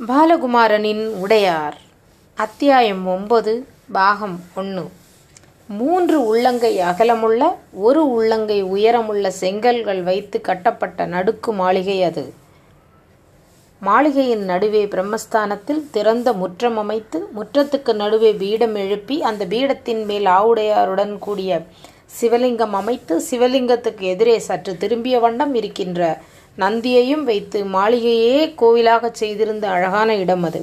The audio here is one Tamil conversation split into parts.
பாலகுமாரனின் உடையார். அத்தியாயம் ஒன்பது பாகம் ஒன்று மூன்று உள்ளங்கை அகலமுள்ள ஒரு உள்ளங்கை உயரமுள்ள செங்கல்கள் வைத்து கட்டப்பட்ட நடுக்கு மாளிகை அது. மாளிகையின் நடுவே பிரம்மஸ்தானத்தில் திறந்த முற்றம் அமைத்து முற்றத்துக்கு நடுவே பீடம் எழுப்பி அந்த பீடத்தின் மேல் ஆவுடையாருடன் கூடிய சிவலிங்கம் அமைத்து சிவலிங்கத்துக்கு எதிரே சற்று திரும்பிய வண்ணம் இருக்கின்ற நந்தியையும் வைத்து மாளிகையே கோவிலாகச் செய்திருந்த அழகான இடம் அது.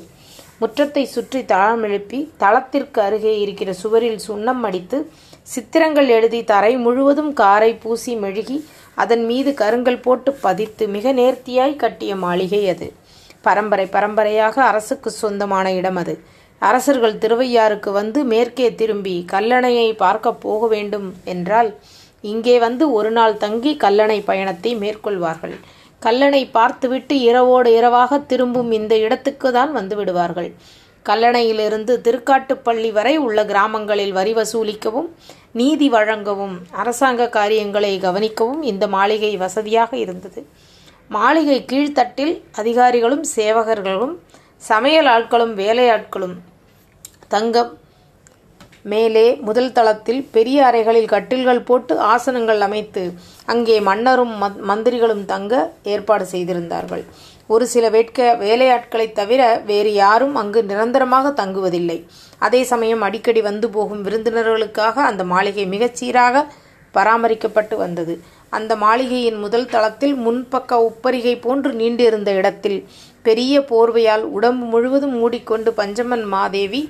முற்றத்தை சுற்றி தளம் எழுப்பி தளத்திற்கு அருகே இருக்கிற சுவரில் சுண்ணம் அடித்து சித்திரங்கள் எழுதி தரை முழுவதும் காரை பூசி மெழுகி அதன் மீது கருங்கல் போட்டு பதித்து மிக நேர்த்தியாய் கட்டிய மாளிகை அது. பரம்பரை பரம்பரையாக அரசுக்கு சொந்தமான இடம் அது. அரசர்கள் திருவையாருக்கு வந்து மேற்கே திரும்பி கல்லணையை பார்க்க போக வேண்டும் என்றால் இங்கே வந்து ஒரு நாள் தங்கி கல்லணை பயணத்தை மேற்கொள்வார்கள். கல்லணை பார்த்துவிட்டு இரவோடு இரவாக திரும்பும் இந்த இடத்துக்கு தான் வந்து விடுவார்கள். கல்லணையிலிருந்து திருக்காட்டுப்பள்ளி வரை உள்ள கிராமங்களில் வரி வசூலிக்கவும் நீதி வழங்கவும் அரசாங்க காரியங்களை கவனிக்கவும் இந்த மாளிகை வசதியாக இருந்தது. மாளிகை கீழ்த்தட்டில் அதிகாரிகளும் சேவகர்களும் சமையல் ஆட்களும் வேலையாட்களும் தங்கம் மேலே முதல் தளத்தில் பெரிய அறைகளில் கட்டில்கள் போட்டு ஆசனங்கள் அமைத்து அங்கே மன்னரும் மந்திரிகளும் தங்க ஏற்பாடு செய்திருந்தார்கள். ஒரு சில வேட்க வேலையாட்களை தவிர வேறு யாரும் அங்கு நிரந்தரமாக தங்குவதில்லை. அதே சமயம் அடிக்கடி வந்து போகும் விருந்தினர்களுக்காக அந்த மாளிகை மிகச் சீராக பராமரிக்கப்பட்டு வந்தது. அந்த மாளிகையின் முதல் தளத்தில் முன்பக்க உப்பரிகை போன்று நீண்டிருந்த இடத்தில் பெரிய போர்வையால் உடம்பு முழுவதும் மூடிக்கொண்டு பஞ்சமன் மாதேவி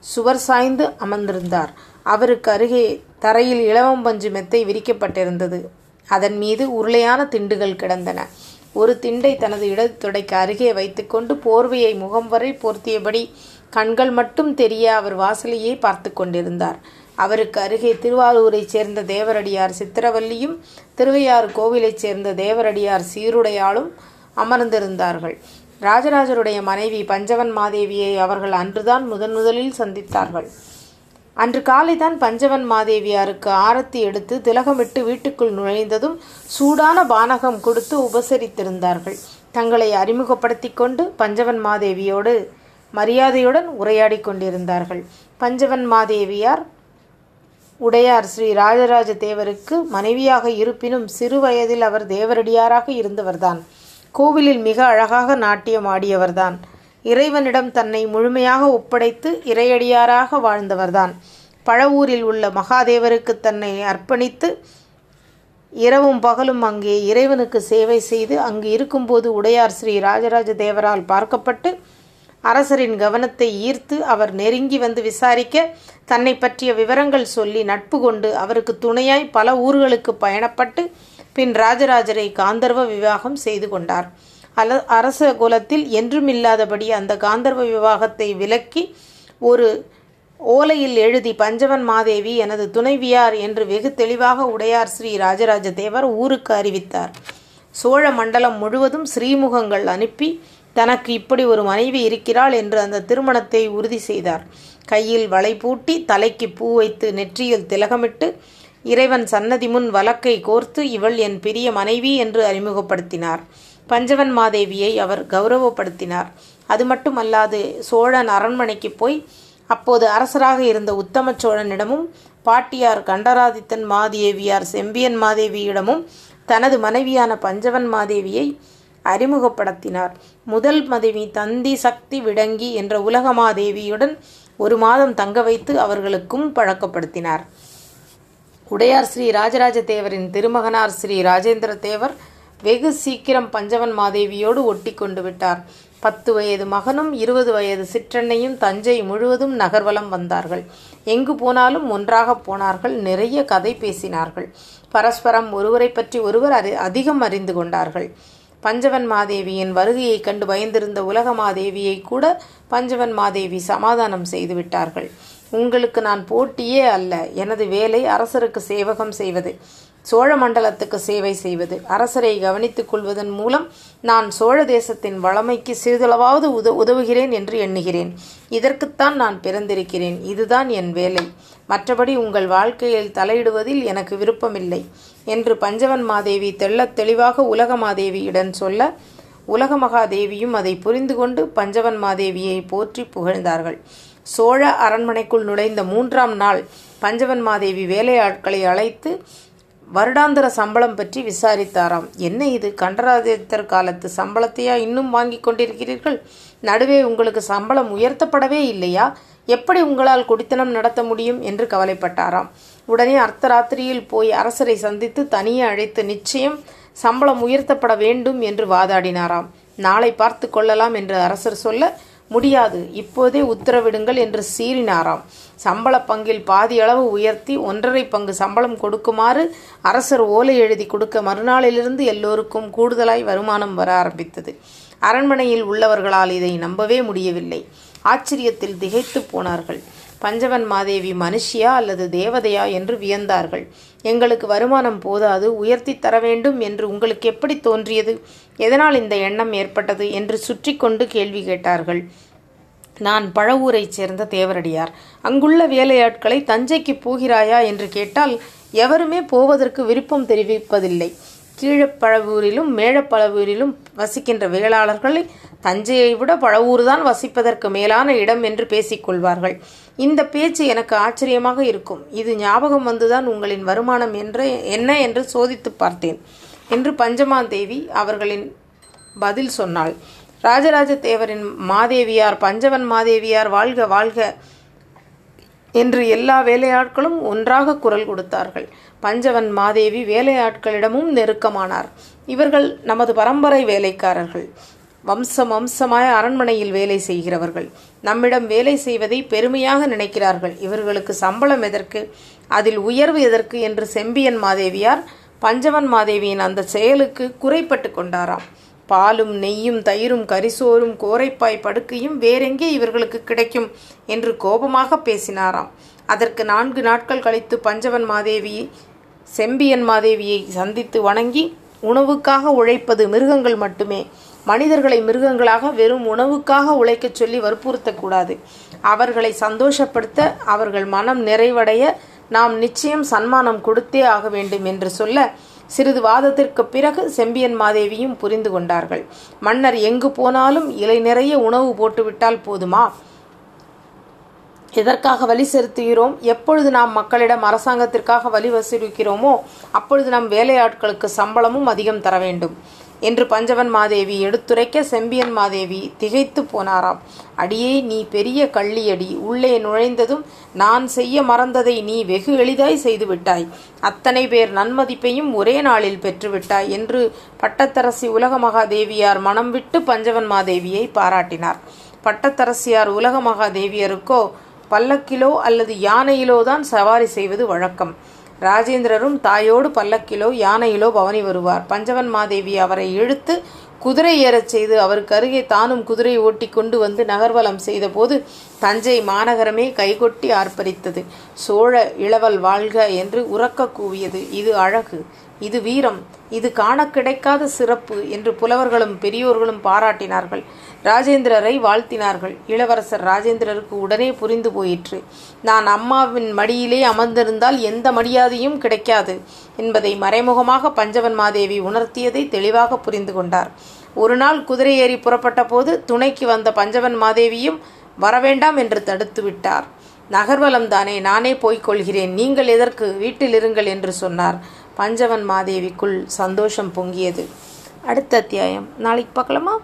சுவர் சாய்ந்து அமர்ந்திருந்தார். அவருக்கு அருகே தரையில் இளவம்பஞ்சு மெத்தை விரிக்கப்பட்டிருந்தது. அதன் மீது உருளையான திண்டுகள் கிடந்தன. ஒரு திண்டை தனது இடது தொடைக்கு அருகே வைத்துக்கொண்டு போர்வையை முகம் வரை போர்த்தியபடி கண்கள் மட்டும் தெரிய அவர் வாசலையே பார்த்து கொண்டிருந்தார். அவருக்கு அருகே திருவாரூரைச் சேர்ந்த தேவரடியார் சித்திரவல்லியும் திருவையாறு கோவிலைச் சேர்ந்த தேவரடியார் சீருடையாலும் அமர்ந்திருந்தார்கள். ராஜராஜருடைய மனைவி பஞ்சவன் மாதேவியை அவர்கள் அன்றுதான் முதன் முதலில் சந்தித்தார்கள். அன்று காலைதான் பஞ்சவன் மாதேவியாருக்கு ஆரத்தி எடுத்து திலகமிட்டு வீட்டுக்குள் நுழைந்ததும் சூடான பானகம் கொடுத்து உபசரித்திருந்தார்கள். தங்களை அறிமுகப்படுத்தி கொண்டு பஞ்சவன் மாதேவியோடு மரியாதையுடன் உரையாடி கொண்டிருந்தார்கள். பஞ்சவன் மாதேவியார் உடையார் ஸ்ரீ ராஜராஜ தேவருக்கு மனைவியாக இருப்பினும் சிறு வயதில் அவர் தேவரடியாராக இருந்தவர்தான். கோவிலில் மிக அழகாக நாட்டியம் ஆடியவர்தான். இறைவனிடம் தன்னை முழுமையாக ஒப்படைத்து இறையடியாராக வாழ்ந்தவர்தான். பழவூரில் உள்ள மகாதேவருக்கு தன்னை அர்ப்பணித்து இரவும் பகலும் அங்கே இறைவனுக்கு சேவை செய்து அங்கு இருக்கும்போது உடையார் ஸ்ரீ ராஜராஜ தேவரால் பார்க்கப்பட்டு அரசரின் கவனத்தை ஈர்த்து அவர் நெருங்கி வந்து விசாரிக்க தன்னை பற்றிய விவரங்கள் சொல்லி நட்பு கொண்டு அவருக்கு துணையாய் பல ஊர்களுக்கு பயணப்பட்டு பின் ராஜராஜரை காந்தர்வ விவாகம் செய்து கொண்டார். அல அரச குலத்தில் என்றுமில்லாதபடி அந்த காந்தர்வ விவாகத்தை விலக்கி ஒரு ஓலையில் எழுதி பஞ்சவன் மாதேவி எனது துணைவியார் என்று வெகு தெளிவாக உடையார் ஸ்ரீ ராஜராஜ தேவர் ஊருக்கு அறிவித்தார். சோழ மண்டலம் முழுவதும் ஸ்ரீமுகங்கள் அனுப்பி தனக்கு இப்படி ஒரு மனைவி இருக்கிறாள் என்று அந்த திருமணத்தை உறுதி செய்தார். கையில் வளை பூட்டி தலைக்கு பூ வைத்து நெற்றியில் திலகமிட்டு இறைவன் சன்னதி முன் வழக்கை கோர்த்து இவள் என் பிரிய மனைவி என்று அறிமுகப்படுத்தினார். பஞ்சவன் மாதேவியை அவர் கௌரவப்படுத்தினார். அது மட்டுமல்லாது சோழன் அரண்மனைக்கு போய் அப்போது அரசராக இருந்த உத்தம சோழனிடமும் பாட்டியார் கண்டராதித்தன் மாதேவியார் செம்பியன் மாதேவியிடமும் தனது மனைவியான பஞ்சவன் மாதேவியை அறிமுகப்படுத்தினார். முதல் மதவி தந்தி சக்தி விடங்கி என்ற உலகமாதேவியுடன் ஒரு மாதம் தங்க வைத்து அவர்களுக்கும் பழக்கப்படுத்தினார். உடையார் ஸ்ரீ ராஜராஜ தேவரின் திருமகனார் ஸ்ரீ ராஜேந்திர தேவர் வெகு சீக்கிரம் பஞ்சவன் மாதேவியோடு ஒட்டி கொண்டு விட்டார். பத்து வயது மகனும் இருபது வயது சிற்றன்னையும் தஞ்சை முழுவதும் நகர்வலம் வந்தார்கள். எங்கு போனாலும் ஒன்றாக போனார்கள் நிறைய கதை பேசினார்கள். பரஸ்பரம் ஒருவரை பற்றி ஒருவர் அறி அதிகம் அறிந்து கொண்டார்கள். பஞ்சவன் மாதேவியின் வருகையை கண்டு பயந்திருந்த உலக மாதேவியை கூட பஞ்சவன் மாதேவி சமாதானம் செய்து விட்டார்கள். உங்களுக்கு நான் போட்டியே அல்ல. எனது வேலை அரசருக்கு சேவகம் செய்வது சோழ மண்டலத்துக்கு சேவை செய்வது. அரசரை கவனித்துக் கொள்வதன் மூலம் நான் சோழ தேசத்தின் வளமைக்கு சிறிதளவாவது உத உதவுகிறேன் என்று எண்ணுகிறேன். இதற்குத்தான் நான் பிறந்திருக்கிறேன். இதுதான் என் வேலை. மற்றபடி உங்கள் வாழ்க்கையில் தலையிடுவதில் எனக்கு விருப்பமில்லை என்று பஞ்சவன் மாதேவி தெள்ளத் தெளிவாக உலக மாதேவியிடம் சொல்ல உலக மகாதேவியும் அதை புரிந்து கொண்டு பஞ்சவன் மாதேவியை போற்றி புகழ்ந்தார்கள். சோழ அரண்மனைக்குள் நுழைந்த மூன்றாம் நாள் பஞ்சவன் மாதேவி வேலையாட்களை அழைத்து வருடாந்திர சம்பளம் பற்றி விசாரித்தாராம். என்ன இது? கண்டராதித்தர் காலத்து சம்பளத்தையா இன்னும் வாங்கி கொண்டிருக்கிறீர்கள்? நடுவே உங்களுக்கு சம்பளம் உயர்த்தப்படவே இல்லையா? எப்படி உங்களால் குடித்தனம் நடத்த முடியும்? என்று கவலைப்பட்டாராம். உடனே அர்த்தராத்திரியில் போய் அரசரை சந்தித்து தனியே அழைத்து நிச்சயம் சம்பளம் உயர்த்தப்பட வேண்டும் என்று வாதாடினாராம். நாளை பார்த்து கொள்ளலாம் என்று அரசர் சொல்ல முடியாது. இப்போதே உத்தரவிடுங்கள் என்று சீறினாராம். சம்பள பங்கில் பாதியளவு உயர்த்தி ஒன்றரை பங்கு சம்பளம் கொடுக்குமாறு அரசர் ஓலை எழுதி கொடுக்க மறுநாளிலிருந்து எல்லோருக்கும் கூடுதலாய் வருமானம் வர ஆரம்பித்தது. அரண்மனையில் உள்ளவர்களால் இதை நம்பவே முடியவில்லை. ஆச்சரியத்தில் திகைத்து போனார்கள். பஞ்சவன் மாதேவி மனுஷியா அல்லது தேவதையா என்று வியந்தார்கள். எங்களுக்கு வருமானம் போதாது உயர்த்தி தர வேண்டும் என்று உங்களுக்கு எப்படி தோன்றியது? எதனால் இந்த எண்ணம் ஏற்பட்டது என்று சுற்றி கொண்டு கேள்வி கேட்டார்கள். நான் பழவூரைச் சேர்ந்த தேவரடியார். அங்குள்ள வேலையாட்களை தஞ்சைக்கு போகிறாயா என்று கேட்டால் எவருமே போவதற்கு விருப்பம் தெரிவிப்பதில்லை. கீழப்பழவூரிலும் மேழப்பழவூரிலும் வசிக்கின்ற வேளாளர்களை தஞ்சையை விட பழவூர்தான் வசிப்பதற்கு மேலான இடம் என்று பேசிக்கொள்வார்கள் இந்த பேச்சு எனக்கு ஆச்சரியமாக இருக்கும். இது ஞாபகம் வந்துதான் உங்களின் வருமானம் என்று என்ன என்று சோதித்து பார்த்தேன் என்று பஞ்சமாந்தேவி அவர்களின் பதில் சொன்னாள். ராஜராஜ தேவரின் மாதேவியார் பஞ்சவன் மாதேவியார் வாழ்க வாழ்க என்று எல்லா வேலையாட்களும் ஒன்றாக குரல் கொடுத்தார்கள். பஞ்சவன் மாதேவி வேலையாட்களிடமும் நெருக்கமானார். இவர்கள் நமது பரம்பரை வேலைக்காரர்கள். வம்சம் வம்சமாய் அரண்மனையில் வேலை செய்கிறவர்கள். நம்மிடம் வேலை செய்வதை பெருமையாக நினைக்கிறார்கள். இவர்களுக்கு சம்பளம் எதற்கு? அதில் உயர்வு எதற்கு? என்று செம்பியன் மாதேவியார் பஞ்சவன் மாதேவியின் அந்த செயலுக்கு குறைப்பட்டு கொண்டாராம். பாலும் நெய்யும் தயிரும் கரிசோறும் கோரைப்பாய் படுக்கையும் வேறெங்கே இவர்களுக்கு கிடைக்கும் என்று கோபமாக பேசினாராம். அதற்கு நான்கு நாட்கள் கழித்து பஞ்சவன் மாதேவி செம்பியன் மாதேவியை சந்தித்து வணங்கி உணவுக்காக உழைப்பது மிருகங்கள் மட்டுமே. மனிதர்களை மிருகங்களாக வெறும் உணவுக்காக உழைக்கச் சொல்லி வற்புறுத்தக்கூடாது. அவர்களை சந்தோஷப்படுத்த அவர்கள் மனம் நிறைவடைய நாம் நிச்சயம் சன்மானம் கொடுத்தே ஆக வேண்டும் என்று சொல்ல சிறிது வாதத்திற்கு பிறகு செம்பியன் மாதேவியும் புரிந்து கொண்டார்கள். மன்னர் எங்கு போனாலும் இலை நிறைய உணவு போட்டுவிட்டால் போதுமா? எதற்காக வழி செலுத்துகிறோம்? எப்பொழுது நாம் மக்களிடம் அரசாங்கத்திற்காக வழி வசூலிக்கிறோமோ அப்பொழுது நம் வேலையாட்களுக்கு சம்பளமும் அதிகம் தர வேண்டும். என்று பஞ்சவன் மாதேவி எடுத்துரைக்க செம்பியன் மாதேவி திகைத்து போனாராம். அடியே நீ பெரிய கள்ளியடி. உள்ளே நுழைந்ததும் நான் செய்ய மறந்ததை நீ வெகு எளிதாய் செய்துவிட்டாய். அத்தனை பேர் நன்மதிப்பையும் ஒரே நாளில் பெற்றுவிட்டாய் என்று பட்டத்தரசி உலக மகாதேவியார் மனம் விட்டு பஞ்சவன் மாதேவியை பாராட்டினார். பட்டத்தரசியார் உலக மகாதேவியருக்கோ பல்லக்கிலோ அல்லது யானையிலோ தான் சவாரி செய்வது வழக்கம். ராஜேந்திரரும் தாயோடு பல்லக்கிலோ யானையிலோ பவனி வருவார். பஞ்சவன் மாதேவி அவரை இழுத்து குதிரை ஏறச் செய்து அவருக்கு அருகே தானும் குதிரை ஓட்டி கொண்டு வந்து நகர்வலம் செய்தபோது தஞ்சை மாநகரமே கைகொட்டி ஆர்ப்பரித்தது. சோழ இளவல் வாழ்க என்று உறக்க கூவியது. இது அழகு. இது வீரம் இது காண கிடைக்காத சிறப்பு என்று புலவர்களும் பெரியோர்களும் பாராட்டினார்கள். ராஜேந்திரரை வாழ்த்தினார்கள். இளவரசர் ராஜேந்திரருக்கு உடனே புரிந்து போயிற்று. நான் அம்மாவின் மடியிலே அமர்ந்திருந்தால் எந்த மரியாதையும் கிடைக்காது என்பதை மறைமுகமாக பஞ்சவன் மாதேவி உணர்த்தியதை தெளிவாக புரிந்து கொண்டார். ஒரு நாள் குதிரை ஏறி புறப்பட்ட போது துணைக்கு வந்த பஞ்சவன் மாதேவியும் வரவேண்டாம் என்று தடுத்து விட்டார். நகர்வலம் தானே நானே போய்க் கொள்கிறேன். நீங்கள் எதற்கு? வீட்டில் இருங்கள் என்று சொன்னார். பஞ்சவன் மாதேவிக்குள் சந்தோஷம் பொங்கியது. அடுத்த அத்தியாயம். நாளைக்கு பார்க்கலாமா?